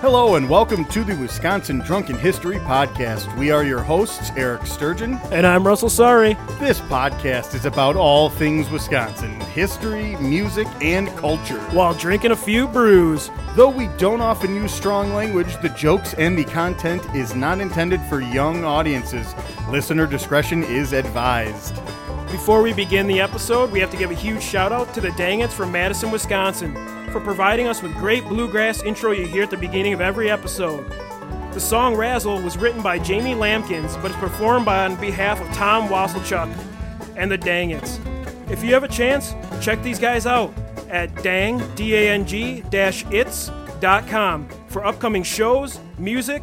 Hello and welcome to the Wisconsin Drunken History Podcast. We are your hosts, Eric Sturgeon. And I'm Russell Sorry. This podcast is about all things Wisconsin history, music, and culture. While drinking a few brews. Though we don't often use strong language, the jokes and the content is not intended for young audiences. Listener discretion is advised. Before we begin the episode, we have to give a huge shout out to the Dangits from Madison, Wisconsin, for providing us with great bluegrass intro you hear at the beginning of every episode. The song Razzle was written by Jamie Lampkins, but is performed by on behalf of Tom Wasselchuk and the Dangits. If you have a chance, check these guys out at dang, D-A-N-G, its.com for upcoming shows, music,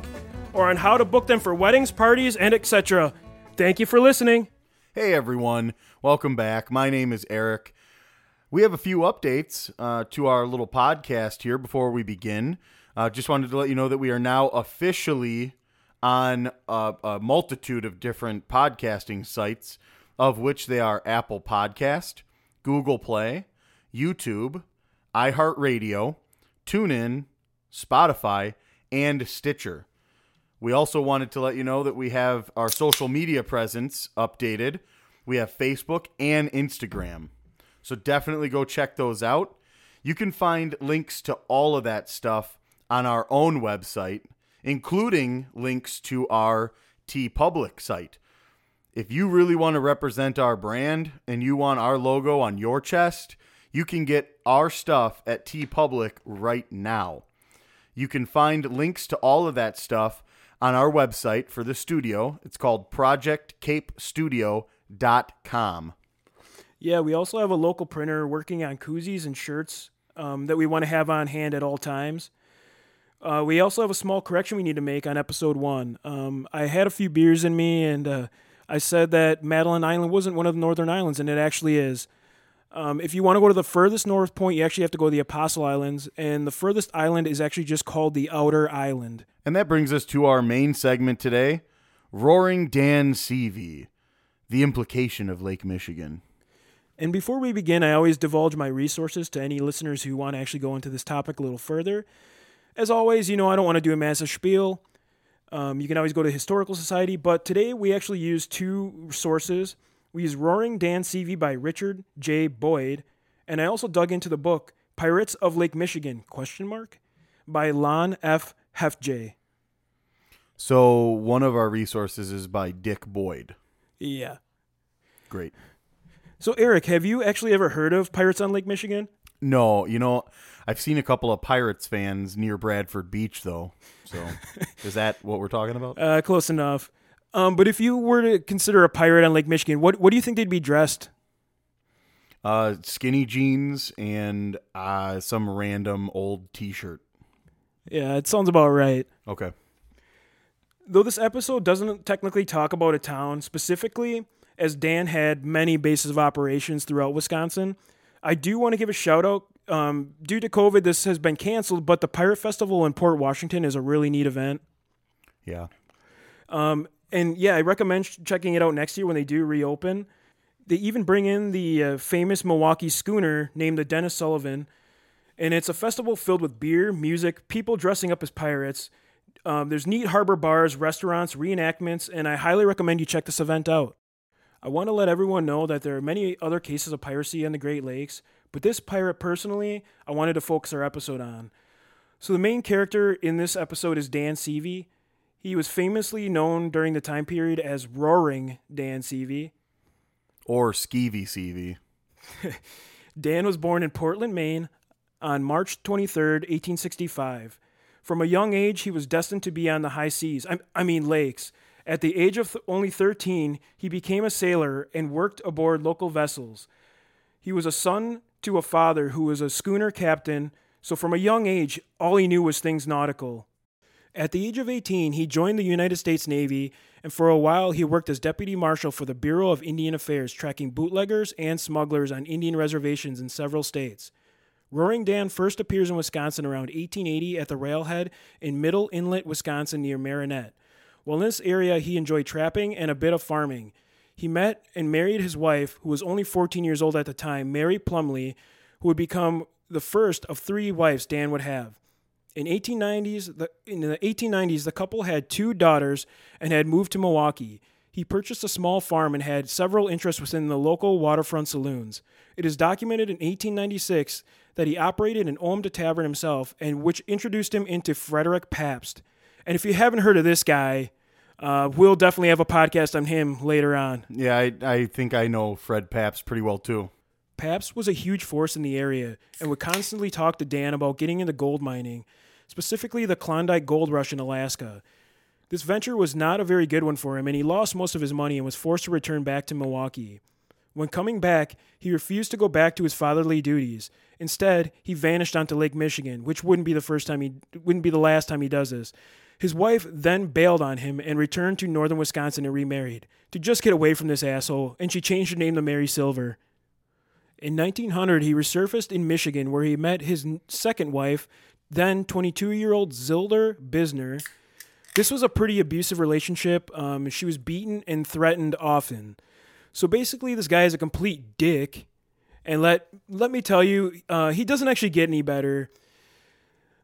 or on how to book them for weddings, parties, and etc. Thank you for listening. Hey everyone, welcome back. My name is Eric. We have a few updates uh, to our little podcast here before we begin. Uh, just wanted to let you know that we are now officially on a, a multitude of different podcasting sites, of which they are Apple Podcast, Google Play, YouTube, iHeartRadio, TuneIn, Spotify, and Stitcher. We also wanted to let you know that we have our social media presence updated. We have Facebook and Instagram. So definitely go check those out. You can find links to all of that stuff on our own website, including links to our TeePublic site. If you really want to represent our brand and you want our logo on your chest, you can get our stuff at TeePublic right now. You can find links to all of that stuff on our website for the studio. It's called projectcapestudio.com. Yeah, we also have a local printer working on koozies and shirts um, that we want to have on hand at all times. Uh, we also have a small correction we need to make on episode one. Um, I had a few beers in me, and uh, I said that Madeline Island wasn't one of the northern islands, and it actually is. Um, if you want to go to the furthest north point, you actually have to go to the Apostle Islands, and the furthest island is actually just called the Outer Island. And that brings us to our main segment today Roaring Dan Seavey, the implication of Lake Michigan. And before we begin, I always divulge my resources to any listeners who want to actually go into this topic a little further. As always, you know, I don't want to do a massive spiel. Um, you can always go to Historical Society, but today we actually use two sources. We use Roaring Dan Seavey by Richard J. Boyd, and I also dug into the book Pirates of Lake Michigan question mark by Lon F. Hefj. So one of our resources is by Dick Boyd. Yeah. Great. So Eric, have you actually ever heard of Pirates on Lake Michigan? No, you know, I've seen a couple of Pirates fans near Bradford Beach, though. So, is that what we're talking about? Uh, close enough. Um, but if you were to consider a pirate on Lake Michigan, what what do you think they'd be dressed? Uh, skinny jeans and uh, some random old T-shirt. Yeah, it sounds about right. Okay. Though this episode doesn't technically talk about a town specifically, as Dan had many bases of operations throughout Wisconsin, I do want to give a shout out. Um, due to COVID, this has been canceled, but the Pirate Festival in Port Washington is a really neat event. Yeah. Um, and yeah, I recommend ch- checking it out next year when they do reopen. They even bring in the uh, famous Milwaukee schooner named the Dennis Sullivan, and it's a festival filled with beer, music, people dressing up as pirates. Um, there's neat harbor bars, restaurants, reenactments, and I highly recommend you check this event out. I want to let everyone know that there are many other cases of piracy in the Great Lakes, but this pirate personally, I wanted to focus our episode on. So the main character in this episode is Dan Seavey. He was famously known during the time period as Roaring Dan Seavey. Or Skeevy Seavey. Dan was born in Portland, Maine on March 23rd, 1865. From a young age, he was destined to be on the high seas, I, I mean lakes. At the age of th- only 13, he became a sailor and worked aboard local vessels. He was a son to a father who was a schooner captain, so from a young age, all he knew was things nautical. At the age of 18, he joined the United States Navy, and for a while he worked as deputy marshal for the Bureau of Indian Affairs, tracking bootleggers and smugglers on Indian reservations in several states. Roaring Dan first appears in Wisconsin around 1880 at the railhead in Middle Inlet, Wisconsin, near Marinette. While in this area, he enjoyed trapping and a bit of farming. He met and married his wife, who was only 14 years old at the time, Mary Plumley, who would become the first of three wives Dan would have. In 1890s, the, in the 1890s, the couple had two daughters and had moved to Milwaukee. He purchased a small farm and had several interests within the local waterfront saloons. It is documented in 1896 that he operated and owned a tavern himself, and which introduced him into Frederick Pabst. And if you haven't heard of this guy, uh, we'll definitely have a podcast on him later on. Yeah, I, I think I know Fred Pabst pretty well too. Pabst was a huge force in the area and would constantly talk to Dan about getting into gold mining, specifically the Klondike Gold Rush in Alaska. This venture was not a very good one for him, and he lost most of his money and was forced to return back to Milwaukee. When coming back, he refused to go back to his fatherly duties. Instead, he vanished onto Lake Michigan, which wouldn't be the first time he wouldn't be the last time he does this. His wife then bailed on him and returned to northern Wisconsin and remarried to just get away from this asshole, and she changed her name to Mary Silver. In 1900, he resurfaced in Michigan where he met his second wife, then 22 year old Zilder Bisner. This was a pretty abusive relationship. Um, she was beaten and threatened often. So basically, this guy is a complete dick. And let let me tell you, uh, he doesn't actually get any better.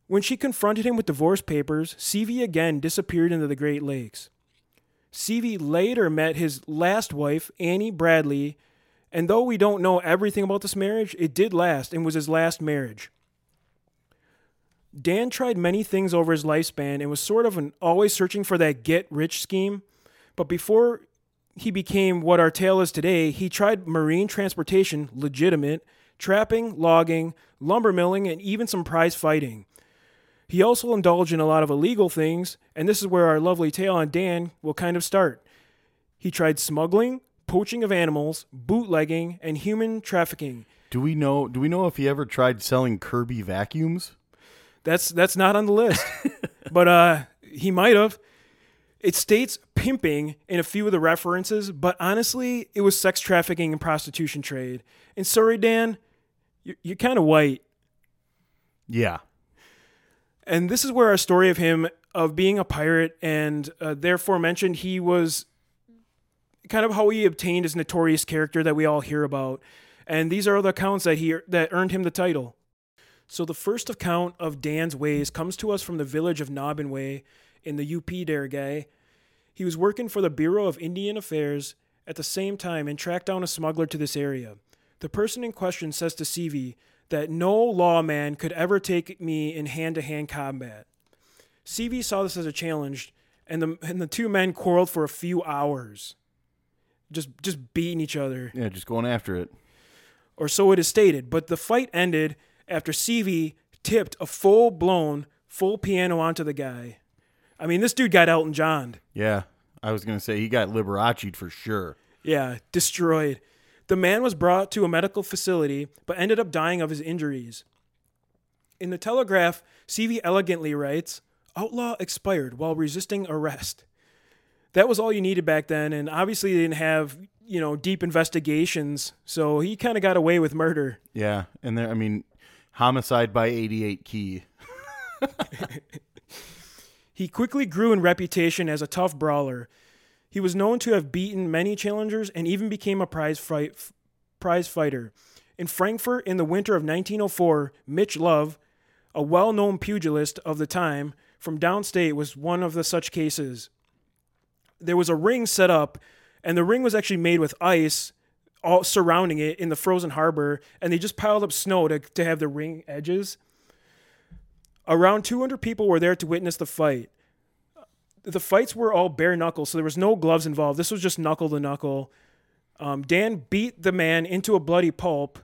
When she confronted him with divorce papers, Seavey again disappeared into the Great Lakes. Seavey later met his last wife, Annie Bradley, and though we don't know everything about this marriage, it did last and was his last marriage. Dan tried many things over his lifespan and was sort of an always searching for that get rich scheme. But before he became what our tale is today, he tried marine transportation, legitimate, trapping, logging, lumber milling, and even some prize fighting. He also indulged in a lot of illegal things, and this is where our lovely tale on Dan will kind of start. He tried smuggling, poaching of animals, bootlegging, and human trafficking. Do we know? Do we know if he ever tried selling Kirby vacuums? That's that's not on the list, but uh, he might have. It states pimping in a few of the references, but honestly, it was sex trafficking and prostitution trade. And sorry, Dan, you're, you're kind of white. Yeah. And this is where our story of him of being a pirate and uh, therefore mentioned he was kind of how he obtained his notorious character that we all hear about. And these are the accounts that he that earned him the title. So the first account of Dan's ways comes to us from the village of Naubinway in the UP guy. He was working for the Bureau of Indian Affairs at the same time and tracked down a smuggler to this area. The person in question says to Seavey that no lawman could ever take me in hand to hand combat. Seavey saw this as a challenge, and the, and the two men quarreled for a few hours. Just, just beating each other. Yeah, just going after it. Or so it is stated. But the fight ended after Seavey tipped a full blown, full piano onto the guy. I mean, this dude got Elton John. Yeah, I was gonna say he got Liberace for sure. Yeah, destroyed. The man was brought to a medical facility, but ended up dying of his injuries. In the Telegraph, Seavey elegantly writes, Outlaw expired while resisting arrest. That was all you needed back then, and obviously they didn't have, you know, deep investigations, so he kind of got away with murder. Yeah, and there, I mean, homicide by 88 key. He quickly grew in reputation as a tough brawler. He was known to have beaten many challengers and even became a prize fight prize fighter. In Frankfort in the winter of 1904, Mitch Love, a well-known pugilist of the time from downstate was one of the such cases. There was a ring set up and the ring was actually made with ice all surrounding it in the frozen harbor and they just piled up snow to, to have the ring edges. Around 200 people were there to witness the fight. The fights were all bare knuckle, so there was no gloves involved. This was just knuckle to knuckle. Um, Dan beat the man into a bloody pulp,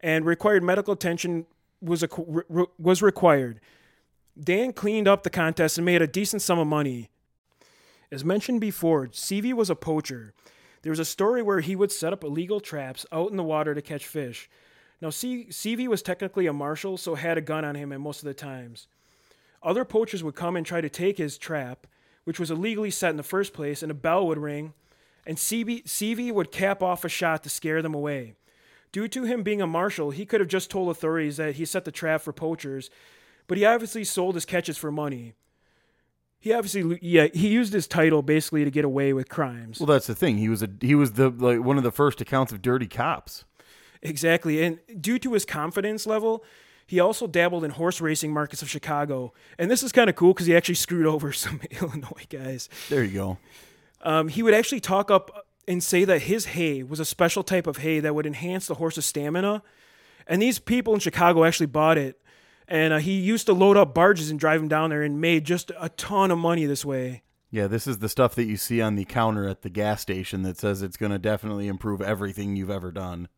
and required medical attention was a, re, was required. Dan cleaned up the contest and made a decent sum of money. As mentioned before, Seavey was a poacher. There was a story where he would set up illegal traps out in the water to catch fish. Now, C- Seavey was technically a marshal, so had a gun on him at most of the times. Other poachers would come and try to take his trap, which was illegally set in the first place, and a bell would ring, and Seavey, Seavey would cap off a shot to scare them away. Due to him being a marshal, he could have just told authorities that he set the trap for poachers, but he obviously sold his catches for money. He obviously, yeah, he used his title basically to get away with crimes. Well, that's the thing. He was a he was the like one of the first accounts of dirty cops. Exactly. And due to his confidence level, He also dabbled in horse racing markets of Chicago. And this is kind of cool because he actually screwed over some Illinois guys. There you go. Um, he would actually talk up and say that his hay was a special type of hay that would enhance the horse's stamina. And these people in Chicago actually bought it. And uh, he used to load up barges and drive them down there and made just a ton of money this way. Yeah, this is the stuff that you see on the counter at the gas station that says it's going to definitely improve everything you've ever done.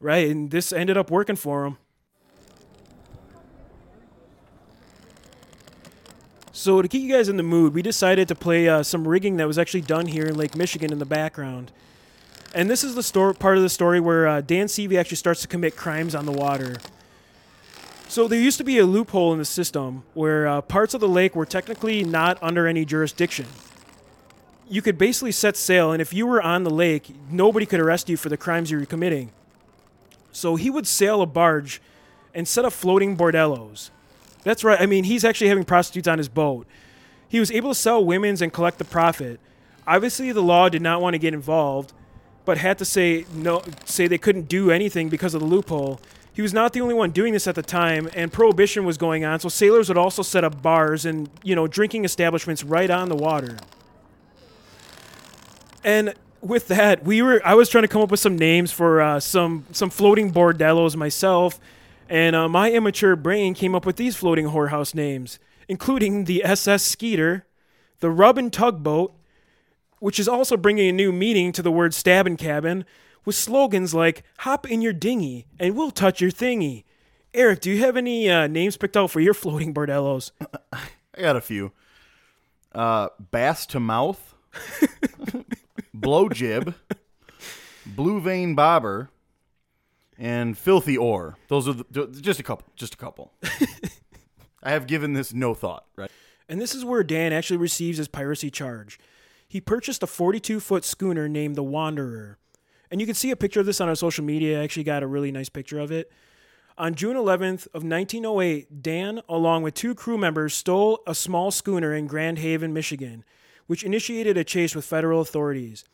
Right. And this ended up working for him. So, to keep you guys in the mood, we decided to play uh, some rigging that was actually done here in Lake Michigan in the background. And this is the story, part of the story where uh, Dan Seavey actually starts to commit crimes on the water. So there used to be a loophole in the system where uh, parts of the lake were technically not under any jurisdiction. You could basically set sail, and if you were on the lake, nobody could arrest you for the crimes you were committing. So he would sail a barge and set up floating bordellos. That's right. I mean, he's actually having prostitutes on his boat. He was able to sell women's and collect the profit. Obviously, the law did not want to get involved, but had to say no, say they couldn't do anything because of the loophole. He was not the only one doing this at the time, and prohibition was going on, so sailors would also set up bars and, you know, drinking establishments right on the water. And with that, we were I was trying to come up with some names for uh, some some floating bordellos myself, and uh, my immature brain came up with these floating whorehouse names, including the SS Skeeter, the Rub and Tugboat, which is also bringing a new meaning to the word stabbing cabin, with slogans like "Hop in your dinghy and we'll touch your thingy." Eric, do you have any uh, names picked out for your floating bordellos? I got a few. Uh, bass to mouth, blow jib, blue vein bobber, and filthy Ore. Those are the, just a couple. Just a couple. I have given this no thought. Right. And this is where Dan actually receives his piracy charge. He purchased a 42 foot schooner named the Wanderer. And you can see a picture of this on our social media. I actually got a really nice picture of it. On June 11th of 1908, Dan, along with two crew members, stole a small schooner in Grand Haven, Michigan, which initiated a chase with federal authorities.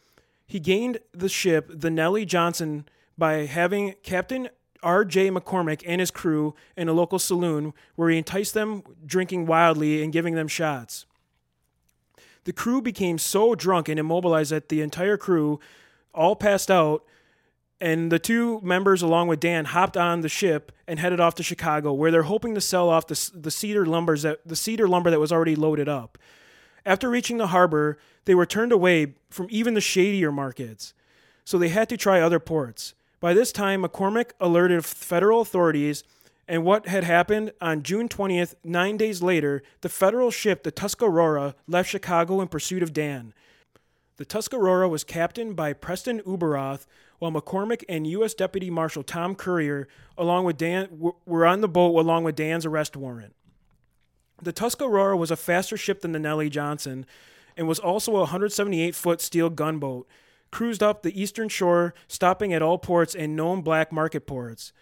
He gained the ship, the Nellie Johnson, by having Captain R.J. McCormick and his crew in a local saloon where he enticed them drinking wildly and giving them shots. The crew became so drunk and immobilized that the entire crew all passed out, and the two members, along with Dan, hopped on the ship and headed off to Chicago, where they're hoping to sell off the, the cedar lumbers that the cedar lumber that was already loaded up. After reaching the harbor, they were turned away from even the shadier markets, so they had to try other ports. By this time, McCormick alerted federal authorities, and what had happened on June 20th, nine days later, the federal ship, the Tuscarora, left Chicago in pursuit of Dan. The Tuscarora was captained by Preston Uberoth, while McCormick and U.S. Deputy Marshal Tom Currier, along with Dan, were on the boat along with Dan's arrest warrant. The Tuscarora was a faster ship than the Nellie Johnson and was also a 178 foot steel gunboat, cruised up the eastern shore, stopping at all ports and known black market ports,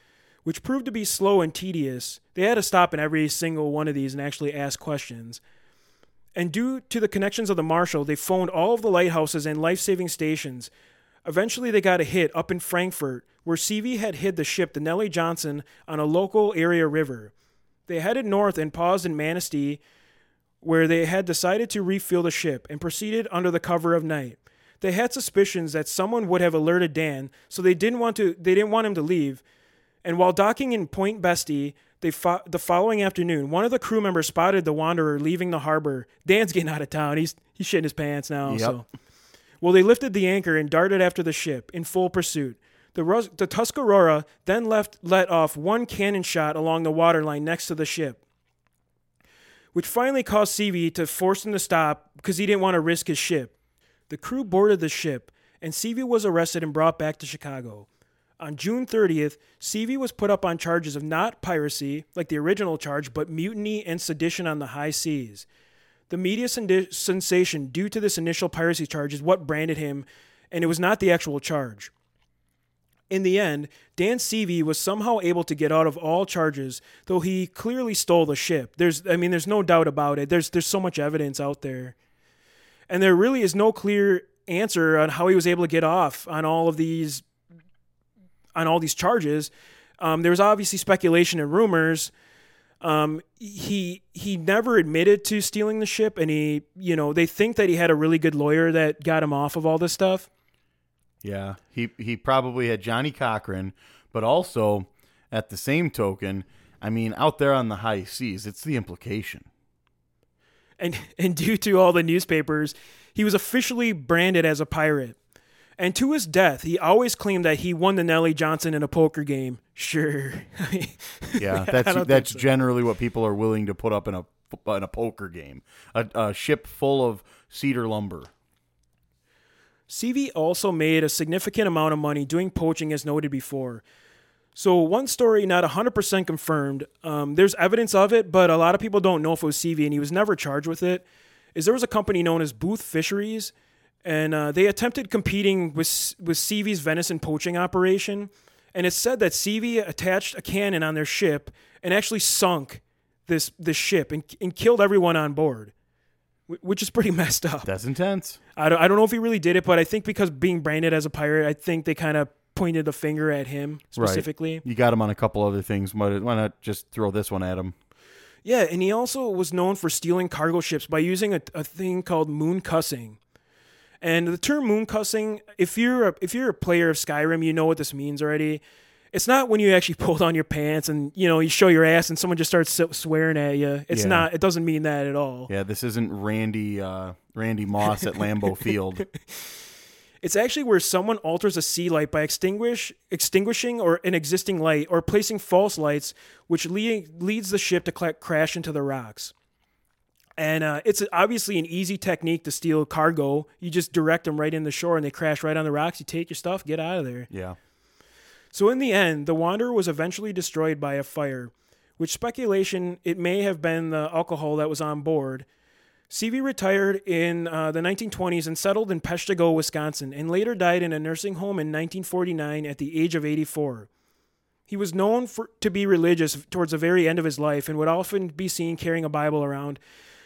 which proved to be slow and tedious. They had to stop in every single one of these and actually ask questions. And due to the connections of the marshal, they phoned all of the lighthouses and life saving stations. Eventually, they got a hit up in Frankfort, where Seavey had hid the ship, the Nellie Johnson, on a local area river. They headed north and paused in Manistee, where they had decided to refuel the ship and proceeded under the cover of night. They had suspicions that someone would have alerted Dan, so they didn't want to they didn't want him to leave. And while docking in Point Betsie, they fo- the following afternoon, one of the crew members spotted the Wanderer leaving the harbor. Dan's getting out of town. He's he's shitting his pants now. Yep. So, well, they lifted the anchor and darted after the ship in full pursuit. The, Rus- the Tuscarora then left let off one cannon shot along the waterline next to the ship, which finally caused Seavey to force him to stop because he didn't want to risk his ship. The crew boarded the ship, and Seavey was arrested and brought back to Chicago. On June 30th, Seavey was put up on charges of not piracy, like the original charge, but mutiny and sedition on the high seas. The media sensation due to this initial piracy charge is what branded him, and it was not the actual charge. In the end, Dan Seavey was somehow able to get out of all charges, though he clearly stole the ship. There's I mean there's no doubt about it. There's there's so much evidence out there. And there really is no clear answer on how he was able to get off on all of these on all these charges. Um, there was obviously speculation and rumors. Um, he he never admitted to stealing the ship, and he you know they think that he had a really good lawyer that got him off of all this stuff. Yeah, he he probably had Johnnie Cochran, but also at the same token, I mean, out there on the high seas, it's the implication. And and due to all the newspapers, he was officially branded as a pirate. And to his death, he always claimed that he won the Nellie Johnson in a poker game. Sure. Yeah, that's that's so. generally what people are willing to put up in a in a poker game. A, a ship full of cedar lumber. Seavey also made a significant amount of money doing poaching, as noted before. So, one story, not 100% confirmed, um, there's evidence of it, but a lot of people don't know if it was Seavey, and he was never charged with it. Is there was a company known as Booth Fisheries, and uh, they attempted competing with, with Seavey's venison poaching operation. And it's said that Seavey attached a cannon on their ship and actually sunk this, this ship and, and killed everyone on board, which is pretty messed up. That's intense. I don't, I don't know if he really did it, but I think because being branded as a pirate, I think they kind of pointed a finger at him specifically. You got him on a couple other things. Why why not just throw this one at him? Yeah, and he also was known for stealing cargo ships by using a, a thing called moon cussing. And the term moon cussing, if you're a, if you're a player of Skyrim, you know what this means already. It's not when you actually pull down your pants and you know you show your ass and someone just starts swearing at you. It's Yeah. not. It doesn't mean that at all. Yeah, this isn't Randy uh, Randy Moss at Lambeau Field. It's actually where someone alters a sea light by extinguish extinguishing or an existing light or placing false lights, which le- leads the ship to cla crash into the rocks. And uh, it's obviously an easy technique to steal cargo. You just direct them right in the shore, and they crash right on the rocks. You take your stuff, get out of there. Yeah. So in the end, the Wanderer was eventually destroyed by a fire, which speculation it may have been the alcohol that was on board. Seavey retired in uh, the 1920s and settled in Peshtigo, Wisconsin, and later died in a nursing home in 1949 at the age of 84. He was known for, to be religious towards the very end of his life and would often be seen carrying a Bible around.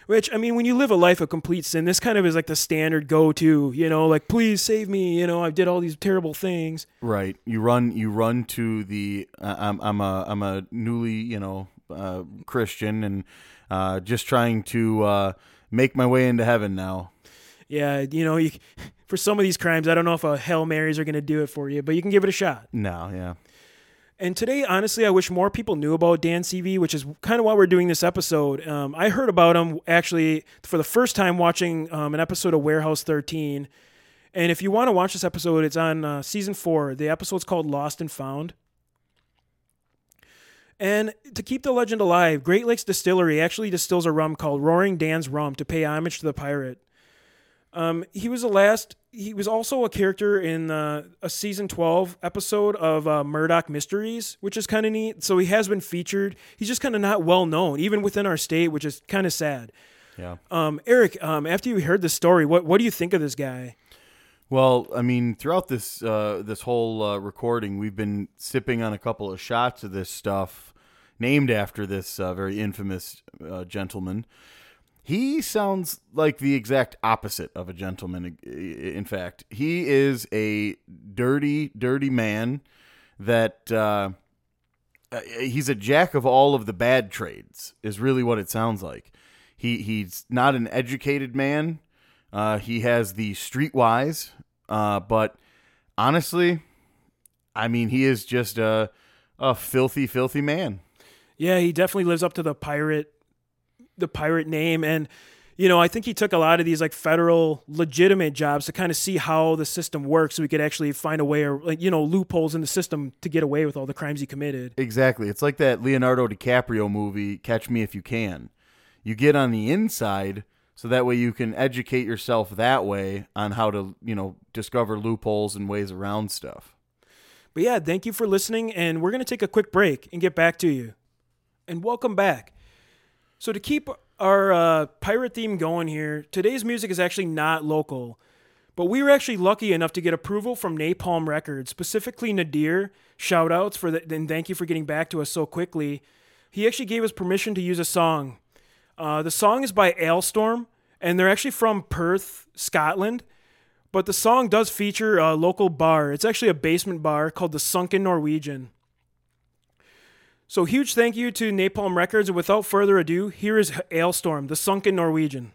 Which, I mean, when you live a life of complete sin, this kind of is like the standard go to, you know, like, please save me, you know, I did all these terrible things. Right. You run. You run to the. Uh, I'm. I'm a. I'm a newly. You know, uh, Christian, and uh, just trying to uh, make my way into heaven now. Yeah, you know, you, for some of these crimes, I don't know if a Hail Marys are going to do it for you, but you can give it a shot. No. Yeah. And today, honestly, I wish more people knew about Dan Seavey, which is kind of why we're doing this episode. Um, I heard about him actually for the first time watching um, an episode of Warehouse 13. And if you want to watch this episode, it's on uh, season four. The episode's called Lost and Found. And to keep the legend alive, Great Lakes Distillery actually distills a rum called Roaring Dan's Rum to pay homage to the pirate. Um, he was the last. He was also a character in uh, a season twelve episode of uh, Murdoch Mysteries, which is kind of neat. So he has been featured. He's just kind of not well known, even within our state, which is kind of sad. Yeah. Um, Eric, um, after you heard this story, what what do you think of this guy? Well, I mean, throughout this uh, this whole uh, recording, we've been sipping on a couple of shots of this stuff named after this uh, very infamous uh, gentleman. He sounds like the exact opposite of a gentleman. In fact, he is a dirty, dirty man. That uh, uh, he's a jack of all of the bad trades. Is really what it sounds like. He he's not an educated man. Uh, he has the streetwise, uh, but honestly, I mean, he is just a a filthy, filthy man. Yeah, he definitely lives up to the pirate, the pirate name, and you know, I think he took a lot of these like federal legitimate jobs to kind of see how the system works, so we could actually find a way or like you know loopholes in the system to get away with all the crimes he committed. Exactly. It's like that Leonardo DiCaprio movie, Catch Me If You Can. You get on the inside so that way you can educate yourself that way on how to, you know, discover loopholes and ways around stuff. But yeah, thank you for listening, and we're gonna take a quick break and get back to you. And welcome back. So to keep our uh, pirate theme going here, today's music is actually not local, but we were actually lucky enough to get approval from Napalm Records, specifically Nadir. Shout outs for that, and thank you for getting back to us so quickly. He actually gave us permission to use a song. Uh, the song is by Alestorm, and they're actually from Perth, Scotland. But the song does feature a local bar. It's actually a basement bar called the Sunken Norwegian. So, huge thank you to Napalm Records. And without further ado, here is Alestorm, the Sunken Norwegian.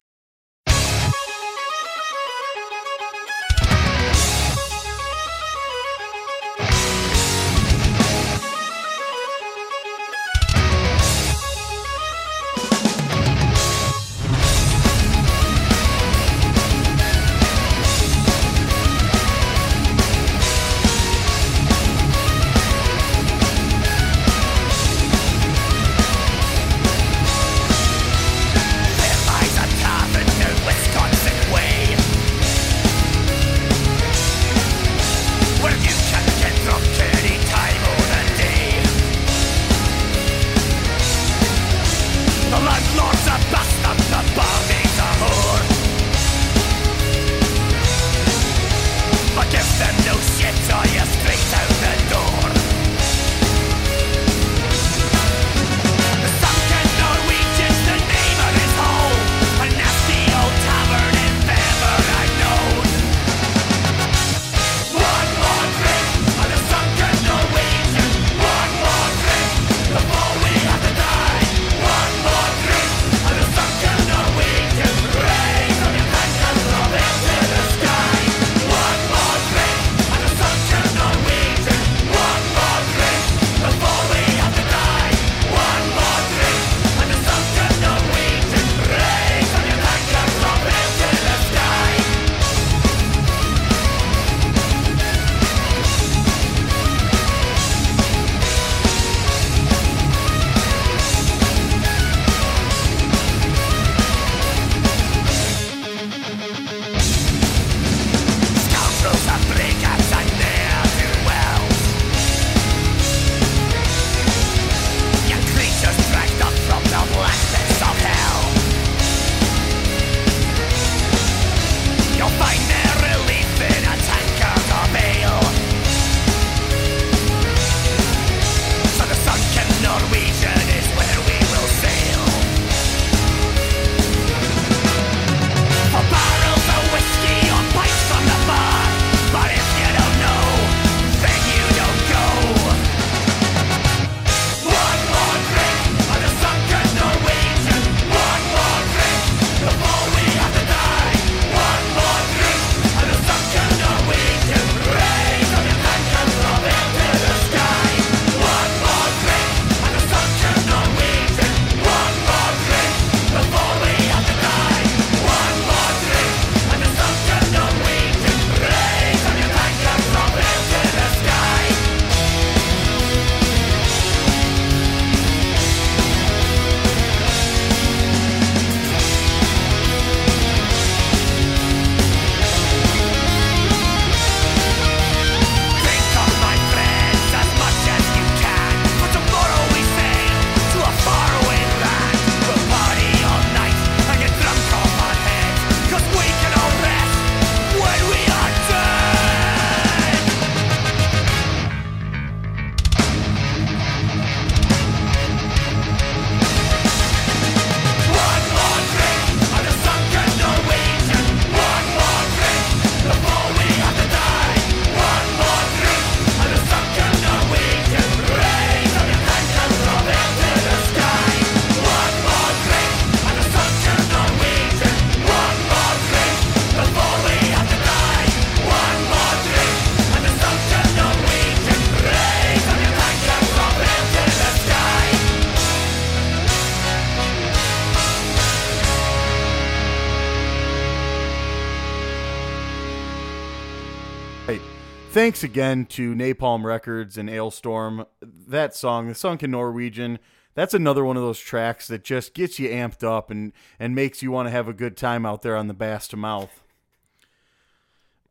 thanks again to Napalm Records and Alestorm. That song, The Sunken Norwegian, that's another one of those tracks that just gets you amped up and, and makes you want to have a good time out there on the bass to mouth.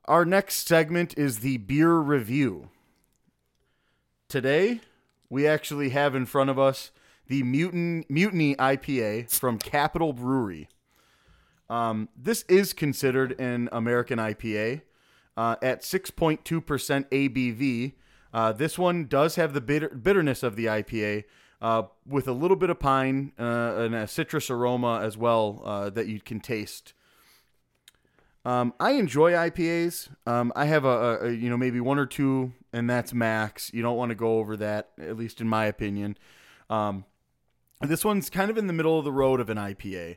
Our next segment is the beer review. Today, we actually have in front of us the Mutin, Mutiny IPA from Capital Brewery. Um, this is considered an American IPA uh, at 6.2% ABV. Uh, this one does have the bitter- bitterness of the IPA uh, with a little bit of pine uh, and a citrus aroma as well uh, that you can taste. Um, I enjoy IPAs. Um, I have a, a, you know maybe one or two, and that's max. You don't want to go over that, at least in my opinion. Um, this one's kind of in the middle of the road of an IPA.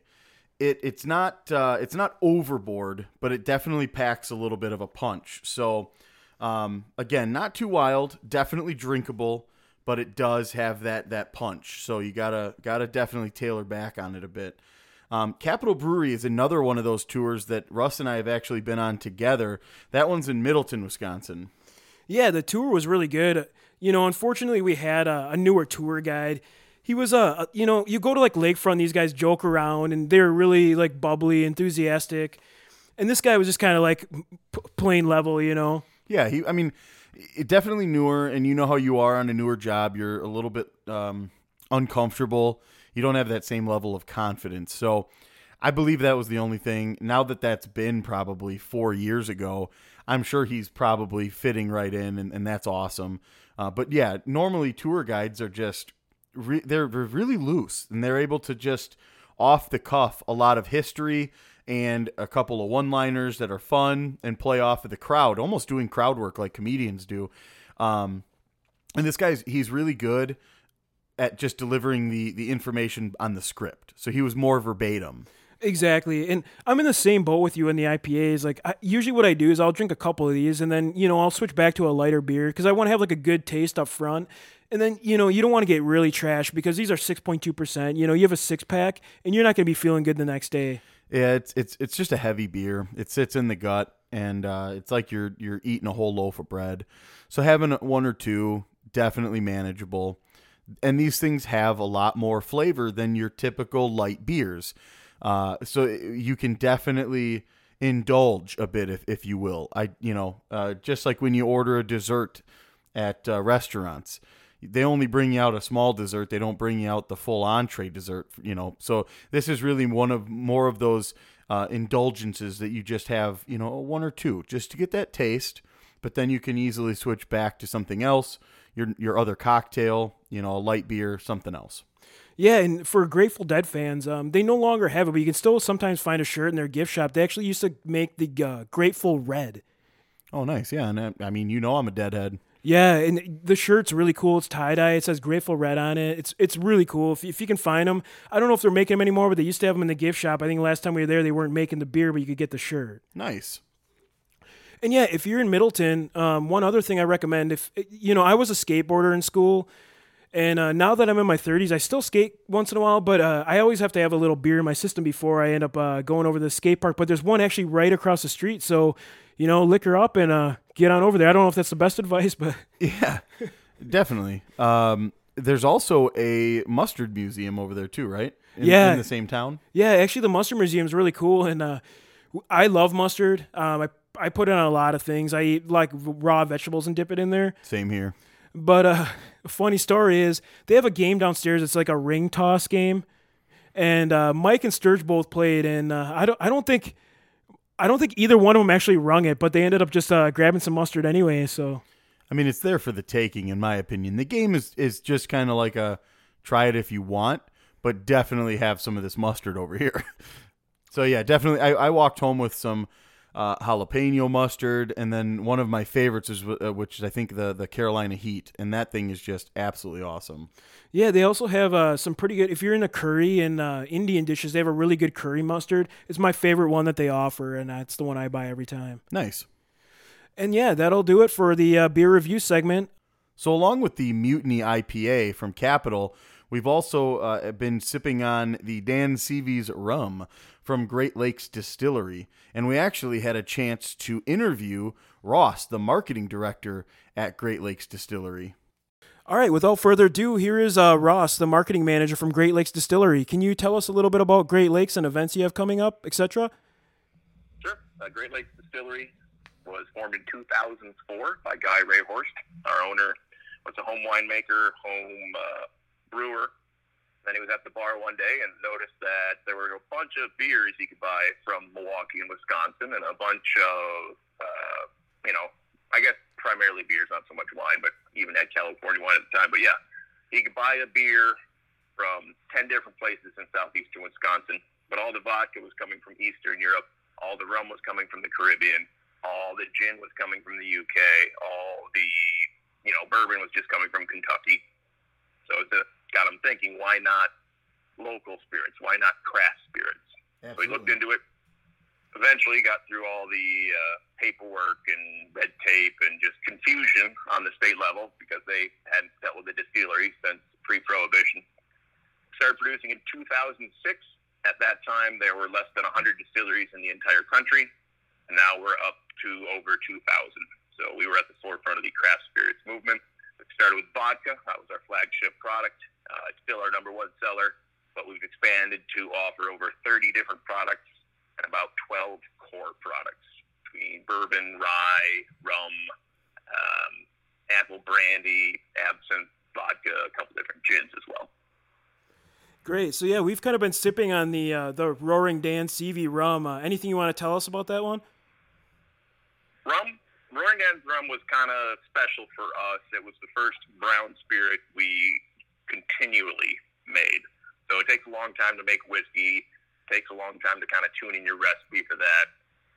It it's not uh, it's not overboard, but it definitely packs a little bit of a punch. So um, again, not too wild, definitely drinkable, but it does have that that punch. So you gotta gotta definitely tailor back on it a bit. Um, Capital Brewery is another one of those tours that Russ and I have actually been on together. That one's in Middleton, Wisconsin. Yeah, the tour was really good. You know, unfortunately, we had a, a newer tour guide. He was a, you know, you go to like Lakefront, these guys joke around and they're really like bubbly, enthusiastic, and this guy was just kind of like p- plain level, you know. Yeah, he. I mean, it definitely newer, and you know how you are on a newer job. You're a little bit um, uncomfortable. You don't have that same level of confidence. So, I believe that was the only thing. Now that that's been probably four years ago, I'm sure he's probably fitting right in, and, and that's awesome. Uh, but yeah, normally tour guides are just re- they're, really loose, and they're able to just off the cuff a lot of history and a couple of one-liners that are fun and play off of the crowd, almost doing crowd work like comedians do. Um, and this guy's he's really good at just delivering the the information on the script. So he was more verbatim. Exactly. And I'm in the same boat with you in the IPAs. Like, I, usually what I do is I'll drink a couple of these and then, you know, I'll switch back to a lighter beer because I want to have like a good taste up front. And then, you know, you don't want to get really trash because these are 6.2%. You know, you have a six pack and you're not going to be feeling good the next day. Yeah, it's it's it's just a heavy beer. It sits in the gut, and uh, it's like you're you're eating a whole loaf of bread. So having one or two definitely manageable. And these things have a lot more flavor than your typical light beers. Uh, so you can definitely indulge a bit, if if you will. I you know uh, just like when you order a dessert at uh, restaurants they only bring you out a small dessert. They don't bring you out the full entree dessert, you know. So this is really one of more of those uh, indulgences that you just have, you know, one or two just to get that taste, but then you can easily switch back to something else, your your other cocktail, you know, a light beer, something else. Yeah, and for Grateful Dead fans, um, they no longer have it, but you can still sometimes find a shirt in their gift shop. They actually used to make the uh, Grateful Red. Oh, nice. Yeah, and I, I mean, you know, I'm a deadhead. Yeah, and the shirt's really cool. It's tie dye. It says Grateful Red on it. It's it's really cool. If, if you can find them, I don't know if they're making them anymore, but they used to have them in the gift shop. I think last time we were there, they weren't making the beer, but you could get the shirt. Nice. And yeah, if you're in Middleton, um, one other thing I recommend if you know I was a skateboarder in school, and uh, now that I'm in my 30s, I still skate once in a while, but uh, I always have to have a little beer in my system before I end up uh, going over to the skate park. But there's one actually right across the street, so you know, liquor up and uh, get on over there. I don't know if that's the best advice, but Yeah, definitely. Um, there's also a mustard museum over there too, right? In, Yeah. in the same town. Yeah, actually, the mustard museum is really cool, and uh, I love mustard. Um, I I put it on a lot of things. I eat like raw vegetables and dip it in there. Same here. But uh, funny story is they have a game downstairs. It's like a ring toss game, and uh, Mike and Sturge both played. And uh, I don't I don't think I don't think either one of them actually rung it, but they ended up just uh, grabbing some mustard anyway. So I mean, it's there for the taking, in my opinion. The game is is just kind of like a try it if you want, but definitely have some of this mustard over here. so yeah, definitely. I, I walked home with some uh, jalapeno mustard, and then one of my favorites is uh, which is I think the the Carolina Heat, and that thing is just absolutely awesome. yeah, they also have uh, some pretty good. If you're in a curry and uh, Indian dishes, they have a really good curry mustard. It's my favorite one that they offer, and that's the one I buy every time. Nice. And yeah, that'll do it for the uh, beer review segment. So, along with the Mutiny IPA from Capital, we've also uh, been sipping on the Dan Seavey's rum from Great Lakes Distillery. And we actually had a chance to interview Ross, the marketing director at Great Lakes Distillery. All right, without further ado, here is uh, Ross, the marketing manager from Great Lakes Distillery. Can you tell us a little bit about Great Lakes and events you have coming up, etc.? Sure. Uh, Great Lakes Distillery was formed in 2004 by Guy Rehorst. Our owner was a home winemaker, home uh, brewer. Then he was at the bar one day and noticed that there were a bunch of beers he could buy from Milwaukee and Wisconsin, and a bunch of, uh, you know, I guess primarily beers, not so much wine, but even had California wine at the time. But yeah, he could buy a beer from 10 different places in southeastern Wisconsin, but all the vodka was coming from Eastern Europe, all the rum was coming from the Caribbean, all the gin was coming from the UK, all the, you know, bourbon was just coming from Kentucky. So it's a got him thinking, why not local spirits? Why not craft spirits? So we looked into it. Eventually, got through all the uh, paperwork and red tape and just confusion on the state level because they hadn't dealt with the distillery since pre-prohibition. Started producing in 2006. At that time, there were less than 100 distilleries in the entire country, and now we're up to over 2,000. So we were at the forefront of the craft spirits movement. It started with vodka. That was our flagship product. Uh, it's still our number one seller, but we've expanded to offer over 30 different products and about 12 core products between bourbon, rye, rum, um, apple brandy, absinthe, vodka, a couple different gins as well. Great. So yeah, we've kind of been sipping on the uh, the Roaring Dan Seavey rum. Uh, anything you want to tell us about that one? Rum, Roaring Dan's rum was kind of special for us. It was the first brown spirit we continually made. So it takes a long time to make whiskey. takes a long time to kind of tune in your recipe for that.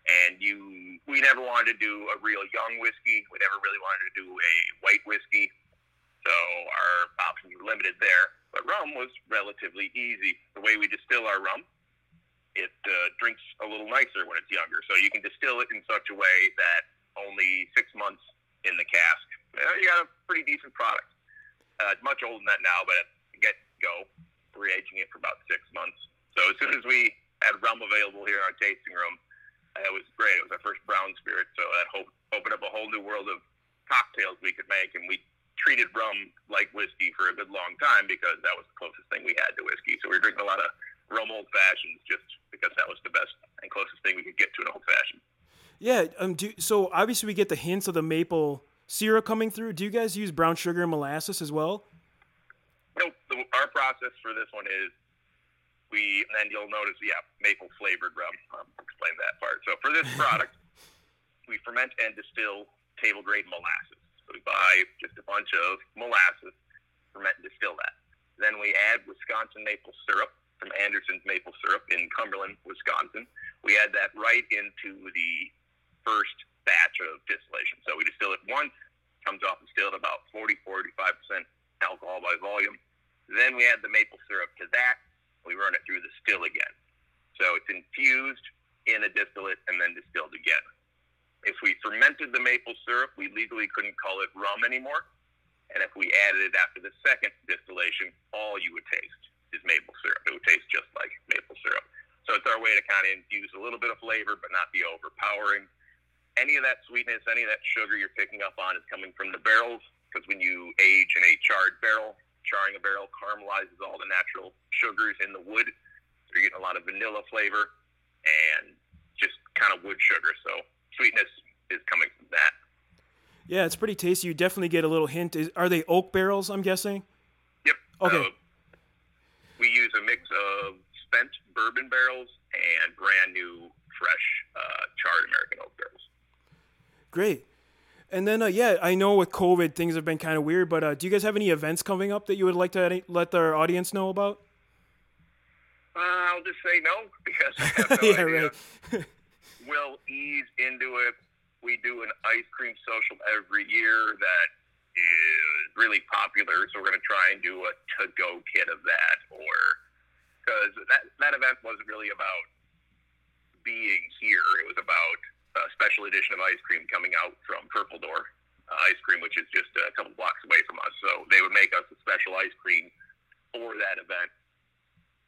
And you, we never wanted to do a real young whiskey. We never really wanted to do a white whiskey. So our options were limited there. But rum was relatively easy. The way we distill our rum, it uh, drinks a little nicer when it's younger. So you can distill it in such a way that only six months in the cask, you got a pretty decent product. Uh, much older than that now, but get go, we're aging it for about six months. So as soon as we had rum available here in our tasting room, uh, it was great. It was our first brown spirit, so that hope, opened up a whole new world of cocktails we could make, and we treated rum like whiskey for a good long time because that was the closest thing we had to whiskey. So we were drinking a lot of rum old fashions just because that was the best and closest thing we could get to an old fashioned. Yeah. Um. Do, so obviously we get the hints of the maple syrup coming through. Do you guys use brown sugar and molasses as well? Nope. The, our process for this one is we, and you'll notice, yeah, maple flavored rum. I'll explain that part. So for this product, we ferment and distill table grade molasses. So we buy just a bunch of molasses, ferment and distill that. Then we add Wisconsin maple syrup from Anderson's Maple Syrup in Cumberland, Wisconsin. We add that right into the first batch of distillation. So we distill it once, comes off distilled about 40, 45% alcohol by volume. Then we add the maple syrup to that. We run it through the still again. So it's infused in a distillate and then distilled again. If we fermented the maple syrup, we legally couldn't call it rum anymore. And if we added it after the second distillation, all you would taste is maple syrup. It would taste just like maple syrup. So it's our way to kind of infuse a little bit of flavor, but not be overpowering. Any of that any of that sugar you're picking up on is coming from the barrels, because when you age in a charred barrel, charring a barrel caramelizes all the natural sugars in the wood. So you're getting a lot of vanilla flavor and just kind of wood sugar. So sweetness is coming from that. Yeah, it's pretty tasty. You definitely get a little hint. Is, are they oak barrels? I'm guessing. Yep. Okay. Uh, we use a mix of spent bourbon barrels and brand new, fresh, uh, charred American oak barrels. Great. And then, uh, yeah, I know with COVID things have been kind of weird, but uh, do you guys have any events coming up that you would like to let our audience know about? Uh, I'll just say no because I have no yeah, idea. right. We'll ease into it. We do an ice cream social every year that is really popular, so we're going to try and do a to-go kit of that, or because that that event wasn't really about being here. It was about a special edition of ice cream coming out from Purple Door which is just a couple blocks away from us. So they would make us a special ice cream for that event.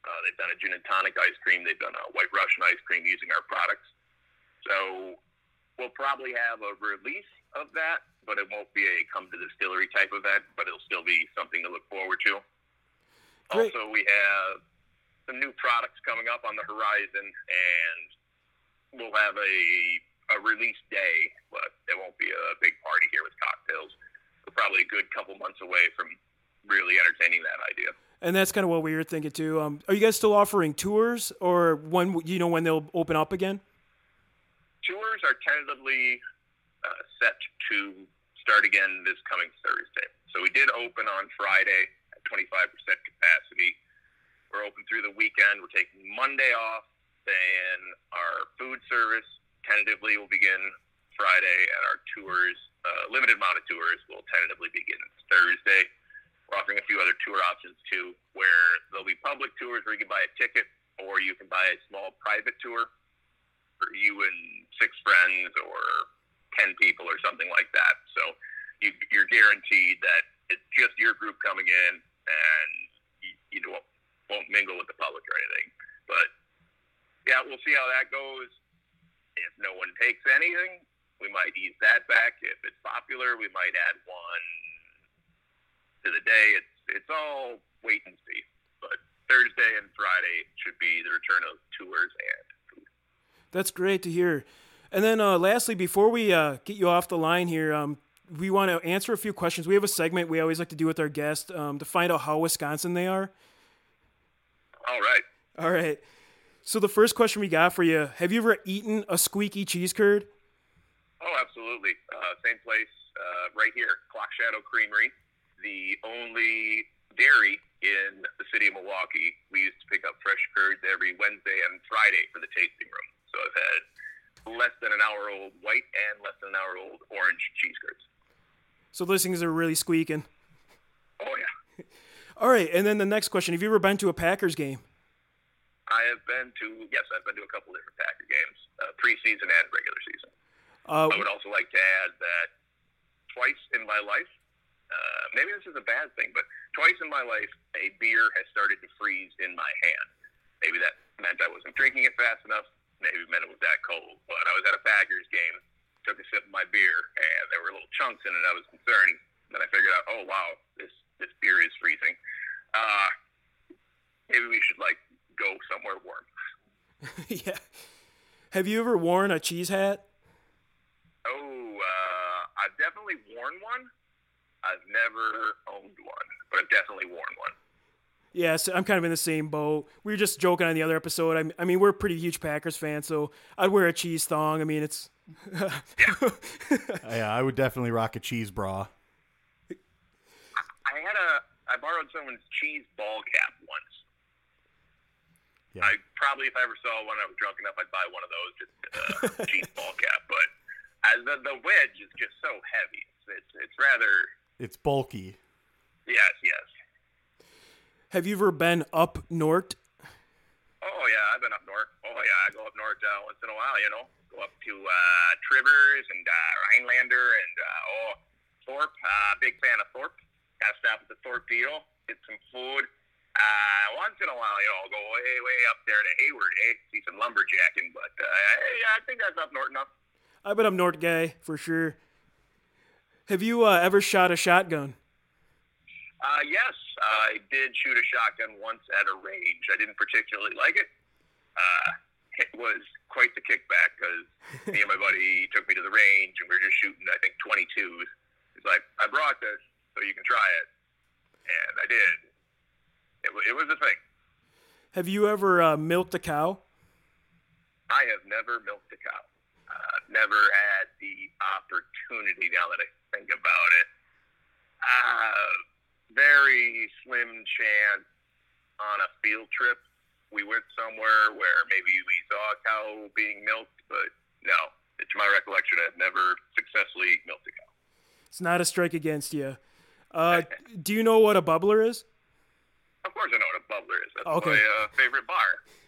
Uh, they've done a gin and tonic ice cream. They've done a white Russian ice cream using our products. So we'll probably have a release of that, but it won't be a come to the distillery type event, but it'll still be something to look forward to. Great. Also, we have some new products coming up on the horizon, and we'll have a a release day, but it won't be a big party here with cocktails. We're probably a good couple months away from really entertaining that idea. And that's kind of what we were thinking too. Um, are you guys still offering tours, or when you know when they'll open up again? Tours are tentatively uh, set to start again this coming Thursday. So we did open on Friday at 25% capacity. We're open through the weekend. We're taking Monday off. Then our food service tentatively will begin Friday, and our tours, uh, limited amount of tours, will tentatively begin Thursday. We're offering a few other tour options too where there'll be public tours where you can buy a ticket, or you can buy a small private tour for you and six friends or ten people or something like that. So you, you're guaranteed that it's just your group coming in, and you, you won't, won't mingle with the public or anything. But yeah, we'll see how that goes. If no one takes anything, we might ease that back. If it's popular, we might add one to the day. It's it's all wait and see. But Thursday and Friday should be the return of tours and food. That's great to hear. And then, uh, lastly, before we uh, get you off the line here, um, we want to answer a few questions. We have a segment we always like to do with our guests um, to find out how Wisconsin they are. All right. All right. So the first question we got for you: Have you ever eaten a squeaky cheese curd? Oh, absolutely. Uh, same place uh, right here, Clock Shadow Creamery, the only dairy in the city of Milwaukee. We used to pick up fresh curds every Wednesday and Friday for the tasting room. So I've had less than an hour old white and less than an hour old orange cheese curds. So those things are really squeaking. Oh, yeah. All right. And then the next question: Have you ever been to a Packers game? I have been to, yes, I've been to a couple different Packer games, uh, preseason and regular season. Uh, I would also like to add that twice in my life, uh, maybe this is a bad thing, but twice in my life, a beer has started to freeze in my hand. Maybe that meant I wasn't drinking it fast enough. Maybe it meant it was that cold. But I was at a Packers game, took a sip of my beer, and there were little chunks in it. I was concerned. Then I figured out, oh wow, this this beer is freezing. Uh, maybe we should like go somewhere warm. yeah. Have you ever worn a cheese hat? Oh, uh, I've definitely worn one. I've never owned one, but I've definitely worn one. Yes, I'm kind of in the same boat. We were just joking on the other episode. I, I mean, we're pretty huge Packers fans, so I'd wear a cheese thong. I mean, it's Yeah, I would definitely rock a cheese bra. I had a, I borrowed someone's cheese ball cap once. Yeah. I probably, if I ever saw one, I was drunk enough, I'd buy one of those, just uh, cheese ball cap. But as the the wedge is just so heavy, it's it's, it's rather It's bulky. yes, yes. Have you ever been up north? Oh yeah, I've been up north. Oh yeah, I go up north uh, once in a while. You know, go up to uh, Trivers and uh, Rhinelander and uh, oh Thorpe. Uh, big fan of Thorpe. Got to stop at the Thorpe deal, get some food. Uh, once in a while, you know, I'll go way way up there to Hayward, eh? See some lumberjacking. But uh, yeah, I think that's up north enough. I've been up north guy for sure. Have you uh, ever shot a shotgun? Uh, yes, I did shoot a shotgun once at a range. I didn't particularly like it. Uh, it was quite the kickback because me and my buddy took me to the range and we were just shooting, I think, 22s. He's like, I brought this so you can try it. And I did. It, it was a thing. Have you ever uh, milked a cow? I have never milked a cow. Uh, never had the opportunity now that I think about it. Uh, very slim chance on a field trip. We went somewhere where maybe we saw a cow being milked, but no, to my recollection, I've never successfully milked a cow. It's not a strike against you. Uh, do you know what a bubbler is? Of course, I know what a bubbler is. That's Okay. my uh, favorite bar,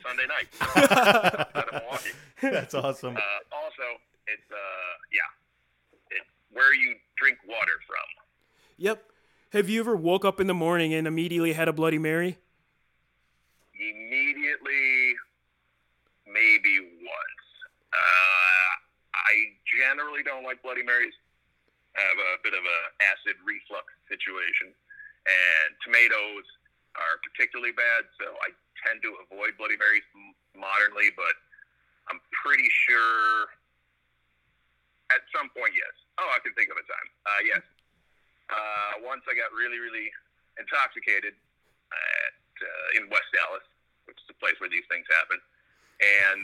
Sunday night. out of Milwaukee. That's awesome. Uh, also, it's uh, yeah, it's where you drink water from. Yep. Have you ever woke up in the morning and immediately had a Bloody Mary? Immediately, maybe once. Uh, I generally don't like Bloody Marys. I have a bit of a acid reflux situation, and tomatoes are particularly bad, so I tend to avoid Bloody Marys m- modernly. But I'm pretty sure at some point, yes. Oh, I can think of a time. Uh, yes. Uh, once I got really, really intoxicated at, uh, in West Allis, which is the place where these things happen. And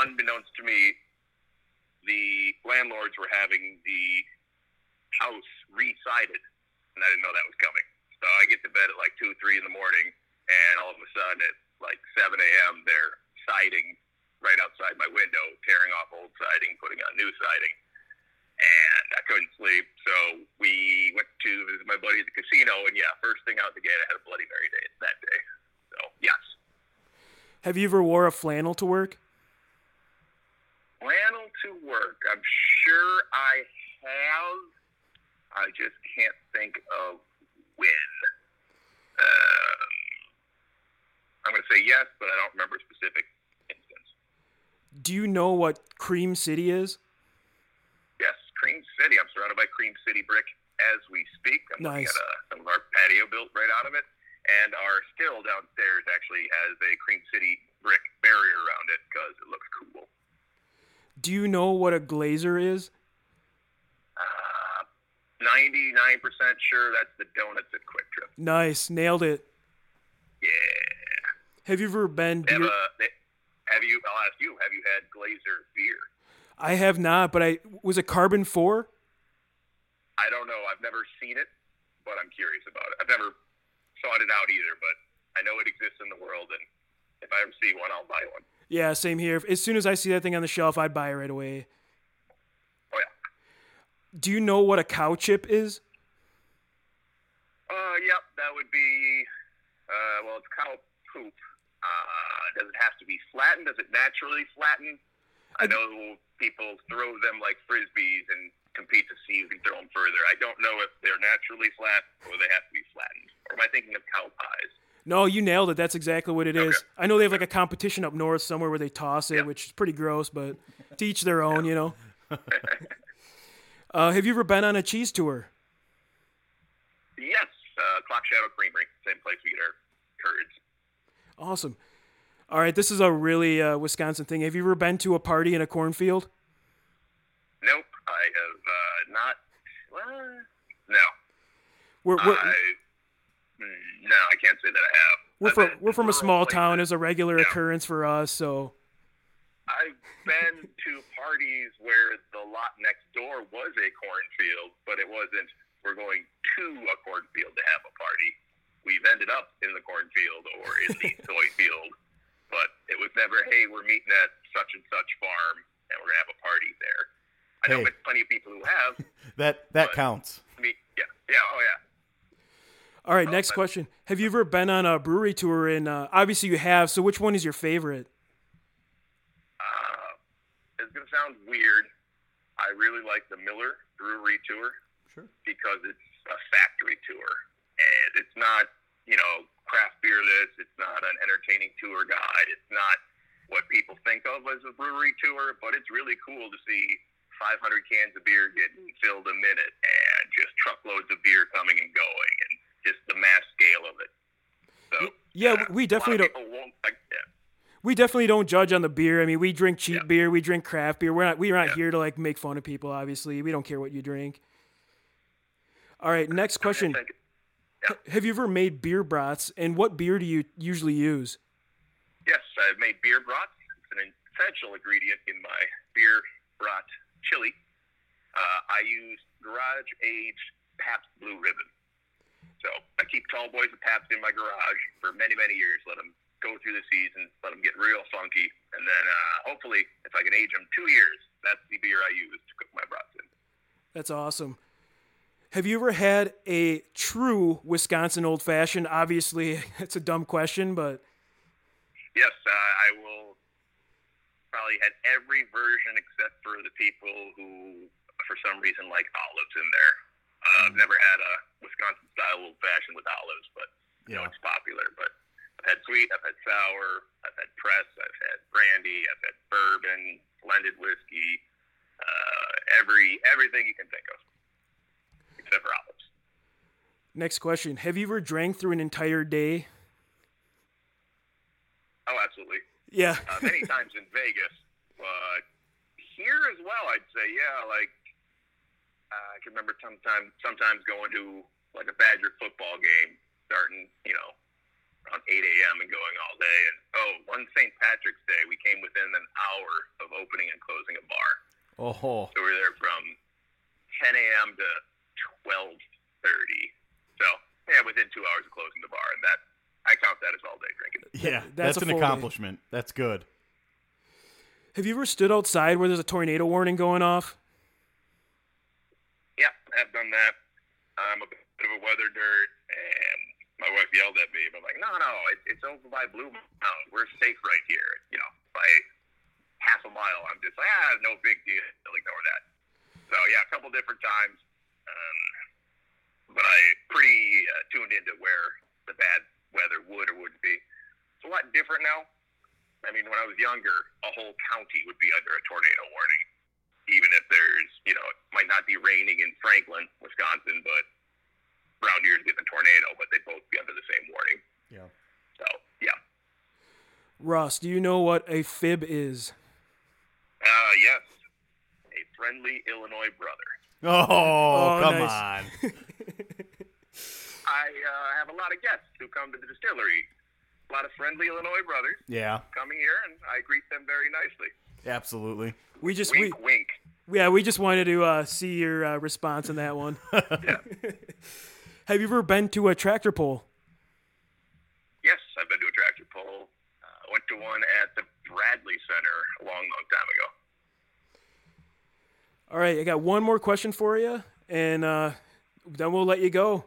unbeknownst to me, the landlords were having the house re-sided, and I didn't know that was coming. So I get to bed at like two, three in the morning, and all of a sudden at like 7 a.m. they're siding right outside my window, tearing off old siding, putting on new siding. And I couldn't sleep, so we went to visit my buddy at the casino, and yeah, first thing out the gate, I had a Bloody Mary day that day. So Have you ever wore a flannel to work? Flannel to work. I'm sure I have. I just can't think of when. Um, I'm going to say yes, but I don't remember a specific instance. Do you know what Cream City is? Yes, Cream City. I'm surrounded by Cream City brick as we speak. I'm looking Nice. at uh, some of our patio built right out of it, and our still downstairs actually has a Cream City brick barrier around it because it looks cool. Do you know what a glazer is? Uh, 99% sure that's the donuts at Kwik Trip. Nice, nailed it. Yeah. Have you ever been have, beer? a, have you? I'll ask you. Have you had Glazer beer? I have not, but I was it Carbon Four. I don't know. I've never seen it, but I'm curious about it. I've never sought it out either, but I know it exists in the world, and if I ever see one, I'll buy one. Yeah, same here. As soon as I see that thing on the shelf, I'd buy it right away. Oh yeah. Do you know what a cow chip is? Uh, yep. That would be. Uh, well, it's cow poop. Uh, does it have to be flattened? Does it naturally flatten? I know people throw them like frisbees and compete to see who can throw them further. I don't know if they're naturally flat or they have to be flattened. Or am I thinking of cow pies? No, you nailed it. That's exactly what it is. I know they have like a competition up north somewhere where they toss it, Yep. which is pretty gross, but to each their own, you know. uh, have you ever been on a cheese tour? Yes, uh, Clock Shadow Creamery, same place we get our curds. Awesome. All right, this is a really uh, Wisconsin thing. Have you ever been to a party in a cornfield? Nope, I have uh, not. Well, no, We're we're, I no, I can't say that I have. we're I've from we're from a small town. It's a regular Yeah. occurrence for us. So I've been to parties where the lot next door was a cornfield, but it wasn't. We're going to a cornfield to have a party. We've ended up in the cornfield or in the soy field, but it was never. Hey, we're meeting at such and such farm, and we're gonna have a party there. I know plenty of people who have. That that counts. Me, yeah, yeah, oh yeah. All right, next question. Have you ever been on a brewery tour? And uh, obviously you have. So which one is your favorite? Uh, it's gonna sound weird. I really like the Miller Brewery tour. Sure. because it's a factory tour and it's not you know craft beer list it's not an entertaining tour guide it's not what people think of as a brewery tour but it's really cool to see 500 cans of beer getting filled a minute and just truckloads of beer coming and going and just the mass scale of it so Yeah, uh, we definitely don't. like yeah. We definitely don't judge on the beer. I mean, we drink cheap Yeah. beer, we drink craft beer. We're not we're not Yeah. here to like make fun of people. Obviously, we don't care what you drink. All right, next question. Think- Have you ever made beer brats, and what beer do you usually use? Yes, I've made beer broth. It's an essential ingredient in my beer broth chili. Uh, I use garage aged Pabst Blue Ribbon. So I keep tall boys of Pabst in my garage for many, many years. Let them go through the season, let them get real funky, and then uh, hopefully, if I can age them two years, that's the beer I use to cook my broths in. That's awesome. Have you ever had a true Wisconsin old fashioned? Obviously, it's a dumb question, but Yes, uh, I will probably had every version except for the people who, for some reason, like olives in there. Uh, I've never had a Wisconsin style old fashioned with olives, but you know it's popular. But I've had sweet, I've had sour, I've had press, I've had brandy, I've had bourbon, blended whiskey, uh, every everything you can think of, except for olives. next question. Have you ever drank through an entire day? Oh, absolutely. Yeah. uh, many times in Vegas, but here as well, I'd say, yeah, like uh, I can remember sometimes sometimes going to like a Badger football game, starting you know around 8 a.m. and going all day. And oh, one St. Patrick's Day, we came within an hour of opening and closing a bar. Oh, So we were there from 10 a.m. to 12:30. So yeah, within two hours of closing the bar, and that I count that as all day drinking. yeah. that's That's, an full day. accomplishment. That's good. Have you ever stood outside where there's a tornado warning going off? I've done that. I'm a bit of a weather dirt, and my wife yelled at me. But I'm like, no, no, it, it's over by Blue Mountain. We're safe right here. You know, by half a mile. I'm just like, ah, no big deal. Ignore that. So yeah, a couple different times. Um, but I pretty uh, tuned into where the bad weather would or wouldn't be. It's a lot different now. I mean, when I was younger, a whole county would be under a tornado warning, even if there's, you know, it might not be raining in Franklin, Wisconsin, but around here is getting a tornado, but they'd both be under the same warning. Yeah. So yeah, Ross, do you know what a fib is? uh, yes, a friendly Illinois brother. Oh, Oh, come nice. on. I uh, have a lot of guests who come to the distillery. A lot of friendly Illinois brothers Yeah, coming here, and I greet them very nicely. Absolutely. We just we Wink, wink. yeah we just wanted to uh, see your uh, response on that one. Have you ever been to a tractor pull? Yes, I've been to a tractor pull. Uh, went to one at the Bradley Center a long, long time ago. All right, I got one more question for you, and uh, then we'll let you go.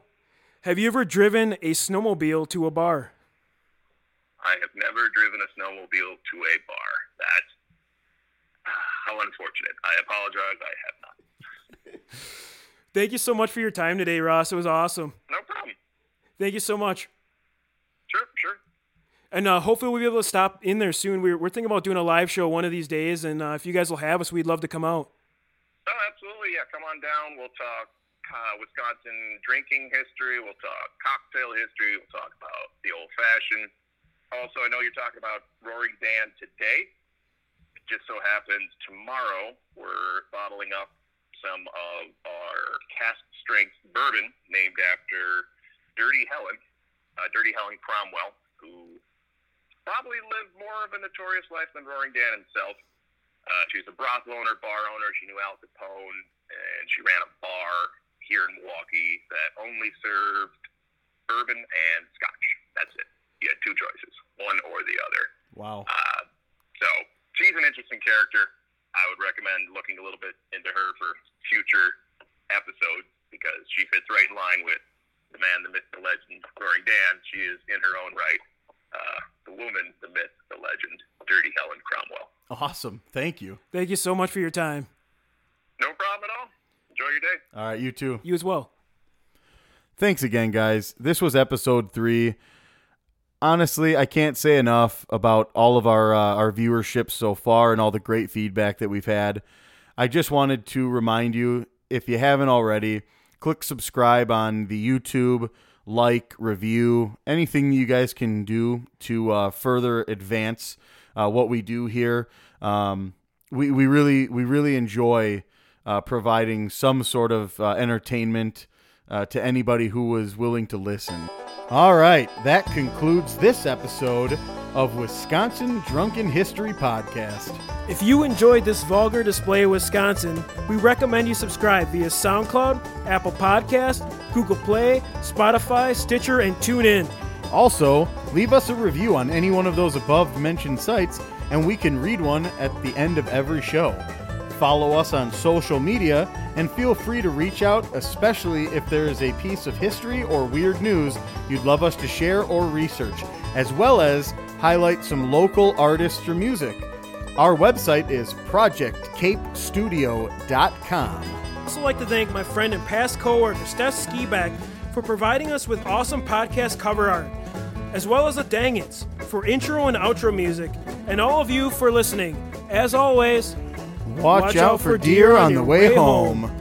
Have you ever driven a snowmobile to a bar? I have never driven a snowmobile to a bar. That's how unfortunate. I apologize. I have not. Thank you so much for your time today, Ross. It was awesome. No problem. Thank you so much. Sure, sure. And uh, hopefully we'll be able to stop in there soon. We're, we're thinking about doing a live show one of these days, and uh, if you guys will have us, we'd love to come out. Oh, absolutely. Yeah, come on down. We'll talk uh, Wisconsin drinking history. We'll talk cocktail history. We'll talk about the old fashioned. Also, I know you're talking about Roaring Dan today. Just so happens tomorrow we're bottling up some of our cask strength bourbon named after Dirty Helen, uh, Dirty Helen Cromwell, who probably lived more of a notorious life than Roaring Dan himself. Uh, she was a brothel owner, bar owner. She knew Al Capone, and she ran a bar here in Milwaukee that only served bourbon and scotch. That's it. You had two choices, one or the other. Wow. Uh, so she's an interesting character. I would recommend looking a little bit into her for future episodes because she fits right in line with the man, the myth, the legend, Roaring Dan. She is in her own right. Uh, the woman, the myth, the legend, Dirty Helen Cromwell. Awesome. Thank you. Thank you so much for your time. No problem at all. Enjoy your day. All right, you too. You as well. Thanks again, guys. This was episode three. Honestly, I can't say enough about all of our uh, our viewership so far and all the great feedback that we've had. I just wanted to remind you, if you haven't already, click subscribe on the YouTube, like, review, anything you guys can do to uh, further advance uh, what we do here. Um, we we really we really enjoy uh, providing some sort of uh, entertainment uh, to anybody who was willing to listen. All right, that concludes this episode of Wisconsin Drunken History Podcast. If you enjoyed this vulgar display of Wisconsin, we recommend you subscribe via SoundCloud, Apple Podcast, Google Play, Spotify, Stitcher, and TuneIn. Also, leave us a review on any one of those above mentioned sites, and we can read one at the end of every show. Follow us on social media and feel free to reach out, especially if there is a piece of history or weird news you'd love us to share or research, as well as highlight some local artists or music. Our website is projectcapestudio.com. I'd also like to thank my friend and past coworker Steph Skiback for providing us with awesome podcast cover art, as well as the Dangits for intro and outro music, and all of you for listening. As always, Watch, out for deer on the way home.